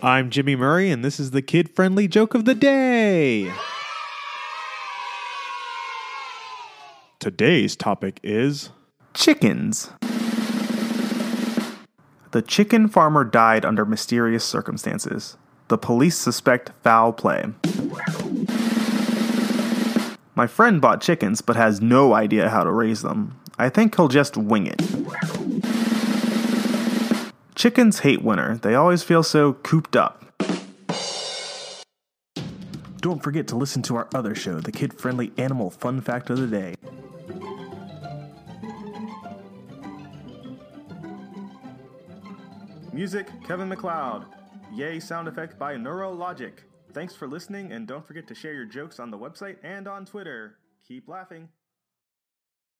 I'm Jimmy Murray, and this is the kid friendly joke of the day. Today's topic is Chickens. The chicken farmer died under mysterious circumstances. The police suspect foul play. My friend bought chickens but has no idea how to raise them. I think he'll just wing it. Chickens hate winter. They always feel so cooped up. Don't forget to listen to our other show, the kid friendly animal fun fact of the day. Music Kevin MacLeod. Yay sound effect by Neurologic. Thanks for listening and don't forget to share your jokes on the website and on Twitter. Keep laughing.